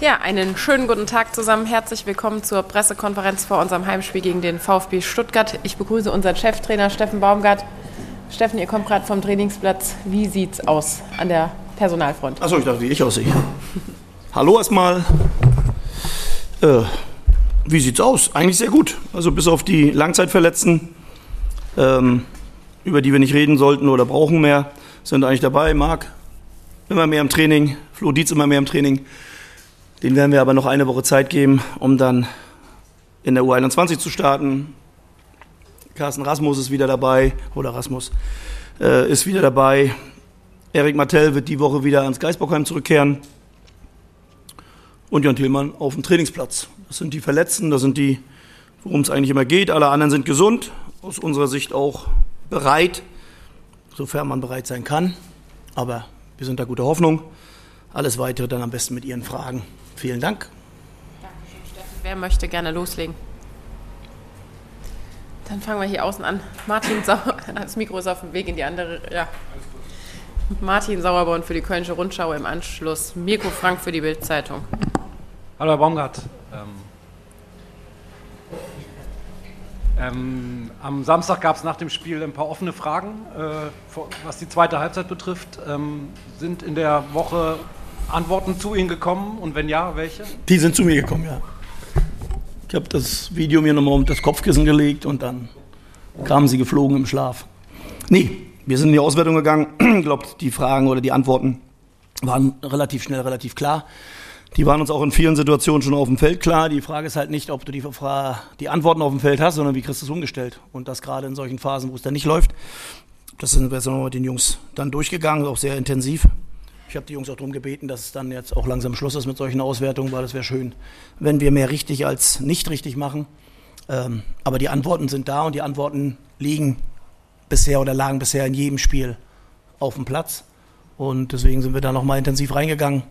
Ja, einen schönen guten Tag zusammen. Herzlich willkommen zur Pressekonferenz vor unserem Heimspiel gegen den VfB Stuttgart. Ich begrüße unseren Cheftrainer Steffen Baumgart. Steffen, ihr kommt gerade vom Trainingsplatz. Wie sieht's aus an der Personalfront? Achso, ich dachte, wie ich aussehe. Hallo erstmal. Äh, wie sieht's aus? Eigentlich sehr gut. Also bis auf die Langzeitverletzten, ähm, über die wir nicht reden sollten oder brauchen mehr, sind eigentlich dabei. Marc immer mehr im Training, Flo Dietz immer mehr im Training. Den werden wir aber noch eine Woche Zeit geben, um dann in der U21 zu starten. Carsten Rasmus ist wieder dabei, oder Rasmus äh, ist wieder dabei. Erik Martell wird die Woche wieder ans Geisbockheim zurückkehren. Und Jan Thielmann auf dem Trainingsplatz. Das sind die Verletzten, das sind die, worum es eigentlich immer geht. Alle anderen sind gesund, aus unserer Sicht auch bereit, sofern man bereit sein kann. Aber wir sind da guter Hoffnung. Alles weitere dann am besten mit Ihren Fragen. Vielen Dank. Dankeschön, Steffen. Wer möchte gerne loslegen? Dann fangen wir hier außen an. Martin Sauer, das Mikro ist auf dem Weg in die andere. Ja. Martin Sauerborn für die Kölnische Rundschau im Anschluss. Mirko Frank für die Bildzeitung. Hallo Herr Baumgart. Ähm, ähm, am Samstag gab es nach dem Spiel ein paar offene Fragen, äh, was die zweite Halbzeit betrifft. Ähm, sind in der Woche Antworten zu Ihnen gekommen und wenn ja, welche? Die sind zu mir gekommen, ja. Ich habe das Video mir nochmal um das Kopfkissen gelegt und dann kamen sie geflogen im Schlaf. Nee, wir sind in die Auswertung gegangen. Ich glaube, die Fragen oder die Antworten waren relativ schnell, relativ klar. Die waren uns auch in vielen Situationen schon auf dem Feld klar. Die Frage ist halt nicht, ob du die, die Antworten auf dem Feld hast, sondern wie kriegst du es umgestellt. Und das gerade in solchen Phasen, wo es dann nicht läuft. Das sind wir mit den Jungs dann durchgegangen, auch sehr intensiv. Ich habe die Jungs auch darum gebeten, dass es dann jetzt auch langsam Schluss ist mit solchen Auswertungen, weil es wäre schön, wenn wir mehr richtig als nicht richtig machen. Ähm, aber die Antworten sind da und die Antworten liegen bisher oder lagen bisher in jedem Spiel auf dem Platz. Und deswegen sind wir da nochmal intensiv reingegangen,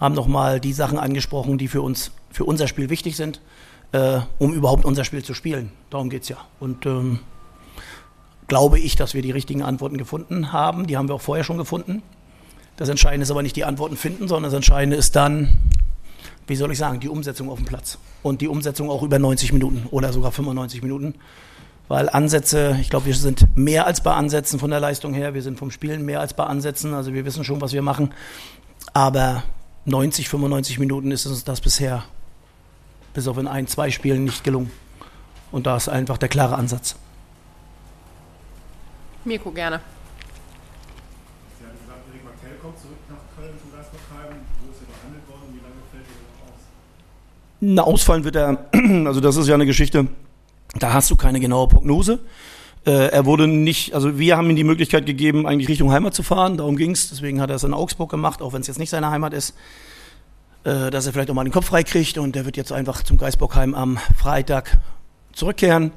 haben nochmal die Sachen angesprochen, die für uns, für unser Spiel wichtig sind, äh, um überhaupt unser Spiel zu spielen. Darum geht es ja. Und ähm, glaube ich, dass wir die richtigen Antworten gefunden haben. Die haben wir auch vorher schon gefunden. Das Entscheidende ist aber nicht die Antworten finden, sondern das Entscheidende ist dann, wie soll ich sagen, die Umsetzung auf dem Platz. Und die Umsetzung auch über 90 Minuten oder sogar 95 Minuten. Weil Ansätze, ich glaube, wir sind mehr als bei Ansätzen von der Leistung her. Wir sind vom Spielen mehr als bei Ansätzen. Also wir wissen schon, was wir machen. Aber 90, 95 Minuten ist uns das bisher bis auf in ein, zwei Spielen nicht gelungen. Und da ist einfach der klare Ansatz. Mirko, gerne. Na, ausfallen wird er, also das ist ja eine Geschichte, da hast du keine genaue Prognose. Äh, er wurde nicht, also wir haben ihm die Möglichkeit gegeben, eigentlich Richtung Heimat zu fahren, darum ging es, deswegen hat er es in Augsburg gemacht, auch wenn es jetzt nicht seine Heimat ist, äh, dass er vielleicht auch mal den Kopf frei kriegt und der wird jetzt einfach zum Geisbockheim am Freitag zurückkehren.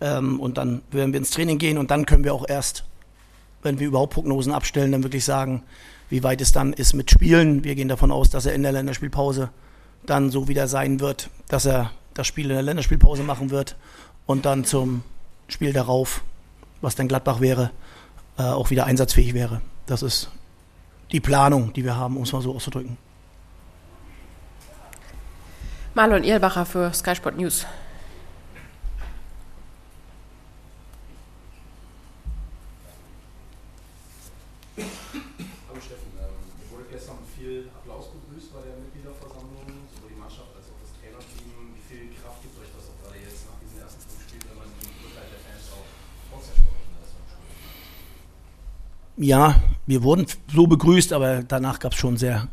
Ähm, und dann werden wir ins Training gehen und dann können wir auch erst, wenn wir überhaupt Prognosen abstellen, dann wirklich sagen, wie weit es dann ist mit Spielen. Wir gehen davon aus, dass er in der Länderspielpause dann so wieder sein wird, dass er das Spiel in der Länderspielpause machen wird und dann zum Spiel darauf, was dann Gladbach wäre, äh, auch wieder einsatzfähig wäre. Das ist die Planung, die wir haben, um es mal so auszudrücken. Marlon Ehlbacher für Sky Sport News. Ja, wir wurden so begrüßt, aber danach gab es schon sehr,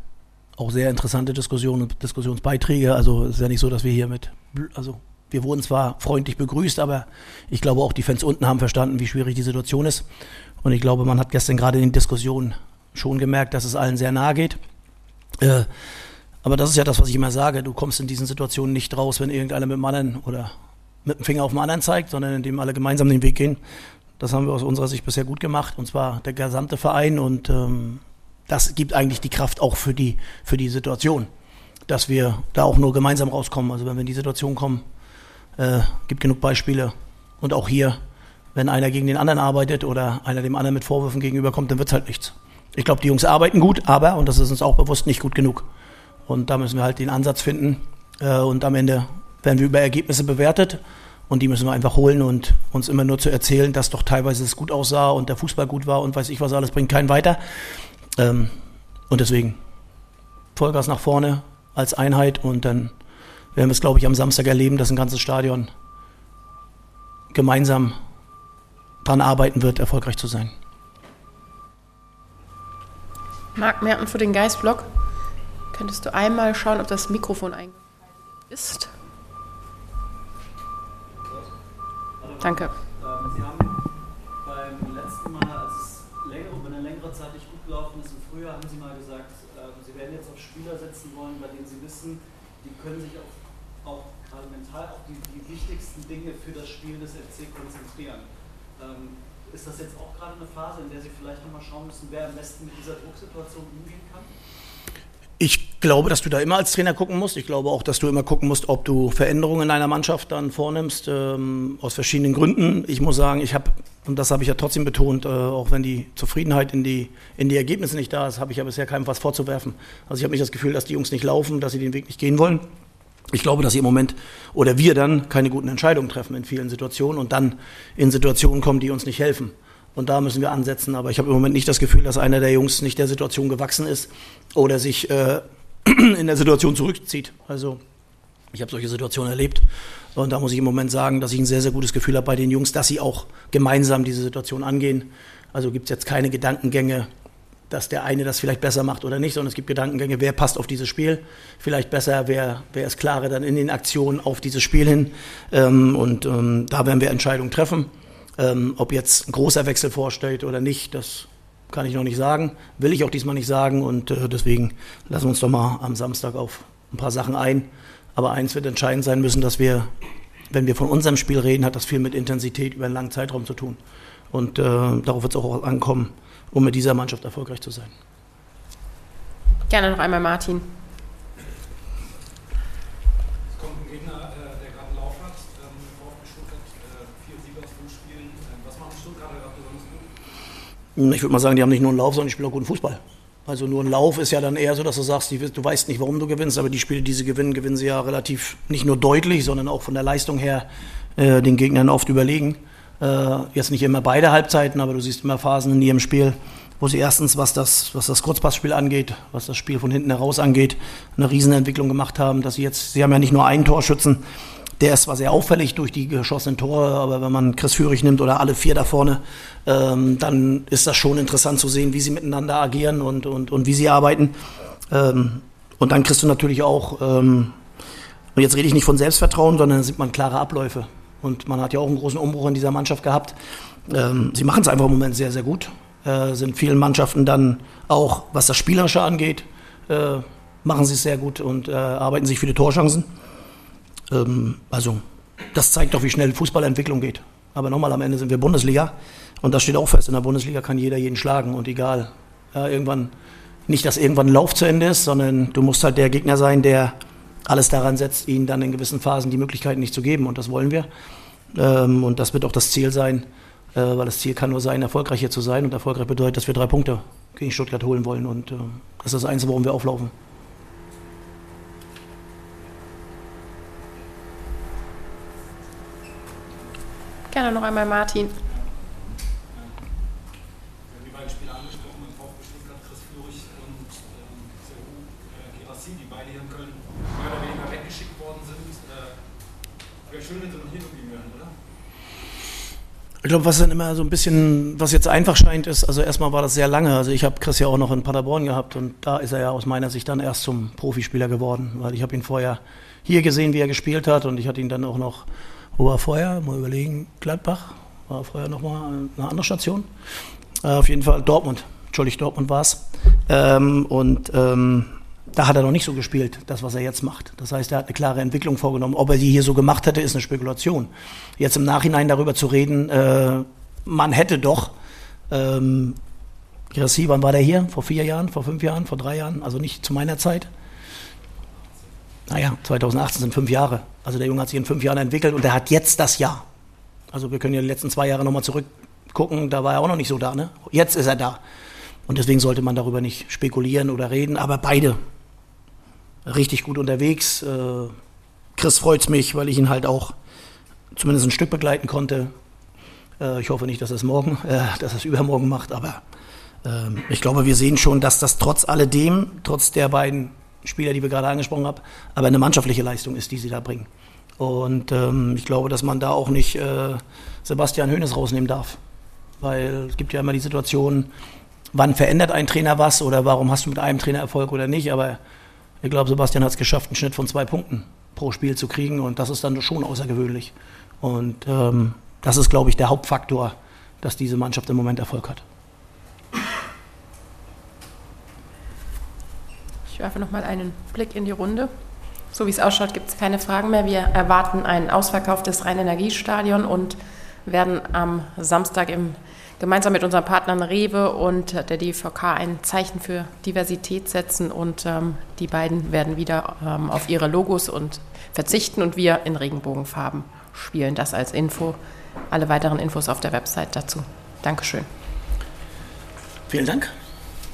auch sehr interessante Diskussionen und Diskussionsbeiträge. Also es ist ja nicht so, dass wir hier mit, also wir wurden zwar freundlich begrüßt, aber ich glaube auch die Fans unten haben verstanden, wie schwierig die Situation ist. Und ich glaube, man hat gestern gerade in den Diskussionen schon gemerkt, dass es allen sehr nahe geht. Äh, aber das ist ja das, was ich immer sage. Du kommst in diesen Situationen nicht raus, wenn irgendeiner mit dem anderen oder mit dem Finger auf den anderen zeigt, sondern indem alle gemeinsam den Weg gehen. Das haben wir aus unserer Sicht bisher gut gemacht, und zwar der gesamte Verein. Und ähm, das gibt eigentlich die Kraft auch für die, für die Situation, dass wir da auch nur gemeinsam rauskommen. Also wenn wir in die Situation kommen, äh, gibt genug Beispiele. Und auch hier, wenn einer gegen den anderen arbeitet oder einer dem anderen mit Vorwürfen gegenüberkommt, dann wird es halt nichts. Ich glaube, die Jungs arbeiten gut, aber, und das ist uns auch bewusst, nicht gut genug. Und da müssen wir halt den Ansatz finden. Äh, und am Ende werden wir über Ergebnisse bewertet. Und die müssen wir einfach holen und uns immer nur zu erzählen, dass doch teilweise es gut aussah und der Fußball gut war und weiß ich was alles, bringt keinen weiter. Ähm, und deswegen Vollgas nach vorne als Einheit und dann werden wir es, glaube ich, am Samstag erleben, dass ein ganzes Stadion gemeinsam daran arbeiten wird, erfolgreich zu sein. Marc Merten für den Geistblock. Könntest du einmal schauen, ob das Mikrofon eingeschaltet ist? Danke. Ähm, Sie haben beim letzten Mal, als es länger, über eine längere Zeit nicht gut gelaufen ist, im Frühjahr, haben Sie mal gesagt, ähm, Sie werden jetzt auf Spieler setzen wollen, bei denen Sie wissen, die können sich auf, auch gerade mental auf die, die wichtigsten Dinge für das Spiel des FC konzentrieren. Ähm, ist das jetzt auch gerade eine Phase, in der Sie vielleicht nochmal schauen müssen, wer am besten mit dieser Drucksituation umgehen kann? Ich glaube, dass du da immer als Trainer gucken musst. Ich glaube auch, dass du immer gucken musst, ob du Veränderungen in deiner Mannschaft dann vornimmst, ähm, aus verschiedenen Gründen. Ich muss sagen, ich habe, und das habe ich ja trotzdem betont, äh, auch wenn die Zufriedenheit in die, in die Ergebnisse nicht da ist, habe ich ja bisher keinem was vorzuwerfen. Also ich habe nicht das Gefühl, dass die Jungs nicht laufen, dass sie den Weg nicht gehen wollen. Ich glaube, dass sie im Moment oder wir dann keine guten Entscheidungen treffen in vielen Situationen und dann in Situationen kommen, die uns nicht helfen. Und da müssen wir ansetzen. Aber ich habe im Moment nicht das Gefühl, dass einer der Jungs nicht der Situation gewachsen ist oder sich äh, in der Situation zurückzieht. Also ich habe solche Situationen erlebt. Und da muss ich im Moment sagen, dass ich ein sehr, sehr gutes Gefühl habe bei den Jungs, dass sie auch gemeinsam diese Situation angehen. Also gibt es jetzt keine Gedankengänge, dass der eine das vielleicht besser macht oder nicht, sondern es gibt Gedankengänge, wer passt auf dieses Spiel vielleicht besser, wer, wer ist klarer dann in den Aktionen auf dieses Spiel hin. Ähm, und ähm, da werden wir Entscheidungen treffen. Ähm, ob jetzt ein großer Wechsel vorstellt oder nicht, das kann ich noch nicht sagen. Will ich auch diesmal nicht sagen. Und äh, deswegen lassen wir uns doch mal am Samstag auf ein paar Sachen ein. Aber eins wird entscheidend sein müssen, dass wir, wenn wir von unserem Spiel reden, hat das viel mit Intensität über einen langen Zeitraum zu tun. Und äh, darauf wird es auch ankommen, um mit dieser Mannschaft erfolgreich zu sein. Gerne noch einmal Martin. Ich würde mal sagen, die haben nicht nur einen Lauf, sondern die spielen auch guten Fußball. Also nur ein Lauf ist ja dann eher so, dass du sagst, du weißt nicht, warum du gewinnst, aber die Spiele, die sie gewinnen, gewinnen sie ja relativ nicht nur deutlich, sondern auch von der Leistung her äh, den Gegnern oft überlegen. Äh, jetzt nicht immer beide Halbzeiten, aber du siehst immer Phasen in ihrem Spiel, wo sie erstens, was das, was das Kurzpassspiel angeht, was das Spiel von hinten heraus angeht, eine Riesenentwicklung gemacht haben, dass sie jetzt, sie haben ja nicht nur einen Torschützen, der ist zwar sehr auffällig durch die geschossenen Tore, aber wenn man Chris Führig nimmt oder alle vier da vorne, ähm, dann ist das schon interessant zu sehen, wie sie miteinander agieren und, und, und wie sie arbeiten. Ähm, und dann kriegst du natürlich auch, ähm, und jetzt rede ich nicht von Selbstvertrauen, sondern sieht man klare Abläufe. Und man hat ja auch einen großen Umbruch in dieser Mannschaft gehabt. Ähm, sie machen es einfach im Moment sehr, sehr gut. Äh, sind vielen Mannschaften dann auch, was das Spielerische angeht, äh, machen sie es sehr gut und äh, arbeiten sich viele Torchancen. Ähm, also das zeigt doch, wie schnell Fußballentwicklung geht. Aber nochmal, am Ende sind wir Bundesliga und das steht auch fest. In der Bundesliga kann jeder jeden schlagen und egal. Ja, irgendwann, nicht, dass irgendwann ein Lauf zu Ende ist, sondern du musst halt der Gegner sein, der alles daran setzt, ihnen dann in gewissen Phasen die Möglichkeiten nicht zu geben. Und das wollen wir. Ähm, und das wird auch das Ziel sein, äh, weil das Ziel kann nur sein, erfolgreich hier zu sein. Und erfolgreich bedeutet, dass wir drei Punkte gegen Stuttgart holen wollen. Und äh, das ist das Einzige, warum wir auflaufen. Gerne noch einmal Martin. Die beiden Spieler angesprochen, im VfB Stuttgart, Chris Flurich und ähm, Seru äh, Gerassi, die beide hier in Köln mehr oder weniger weggeschickt worden sind. Äh, Wäre schön, wenn sie noch hier geblieben wären, oder? Ich glaube, was dann immer so ein bisschen, was jetzt einfach scheint, ist, also erstmal war das sehr lange. Also ich habe Chris ja auch noch in Paderborn gehabt und da ist er ja aus meiner Sicht dann erst zum Profispieler geworden, weil ich habe ihn vorher hier gesehen, wie er gespielt hat und ich hatte ihn dann auch noch wo war vorher? Mal überlegen, Gladbach, war vorher nochmal eine andere Station. Äh, auf jeden Fall Dortmund, Entschuldigung, Dortmund war es. Ähm, und ähm, da hat er noch nicht so gespielt, das, was er jetzt macht. Das heißt, er hat eine klare Entwicklung vorgenommen. Ob er die hier so gemacht hätte, ist eine Spekulation. Jetzt im Nachhinein darüber zu reden, äh, man hätte doch, ähm, Girassi, wann war der hier? Vor vier Jahren, vor fünf Jahren, vor drei Jahren? Also nicht zu meiner Zeit. Naja, 2018 sind fünf Jahre. Also der Junge hat sich in fünf Jahren entwickelt und er hat jetzt das Jahr. Also wir können ja die letzten zwei Jahre nochmal zurückgucken, da war er auch noch nicht so da. Ne? Jetzt ist er da. Und deswegen sollte man darüber nicht spekulieren oder reden, aber beide richtig gut unterwegs. Äh, Chris freut mich, weil ich ihn halt auch zumindest ein Stück begleiten konnte. Äh, ich hoffe nicht, dass er es morgen, äh, dass er es übermorgen macht, aber ähm, ich glaube, wir sehen schon, dass das trotz alledem, trotz der beiden Spieler, die wir gerade angesprochen haben, aber eine mannschaftliche Leistung ist, die sie da bringen. Und ähm, ich glaube, dass man da auch nicht äh, Sebastian Hoeneß rausnehmen darf. Weil es gibt ja immer die Situation, wann verändert ein Trainer was oder warum hast du mit einem Trainer Erfolg oder nicht. Aber ich glaube, Sebastian hat es geschafft, einen Schnitt von zwei Punkten pro Spiel zu kriegen und das ist dann schon außergewöhnlich. Und ähm, das ist, glaube ich, der Hauptfaktor, dass diese Mannschaft im Moment Erfolg hat. Ich werfe noch mal einen Blick in die Runde. So wie es ausschaut, gibt es keine Fragen mehr. Wir erwarten einen Ausverkauf des Rhein-Energiestadion und werden am Samstag im, gemeinsam mit unseren Partnern Rewe und der DVK ein Zeichen für Diversität setzen und ähm, die beiden werden wieder ähm, auf ihre Logos und verzichten und wir in Regenbogenfarben spielen. Das als Info. Alle weiteren Infos auf der Website dazu. Dankeschön. Vielen Dank.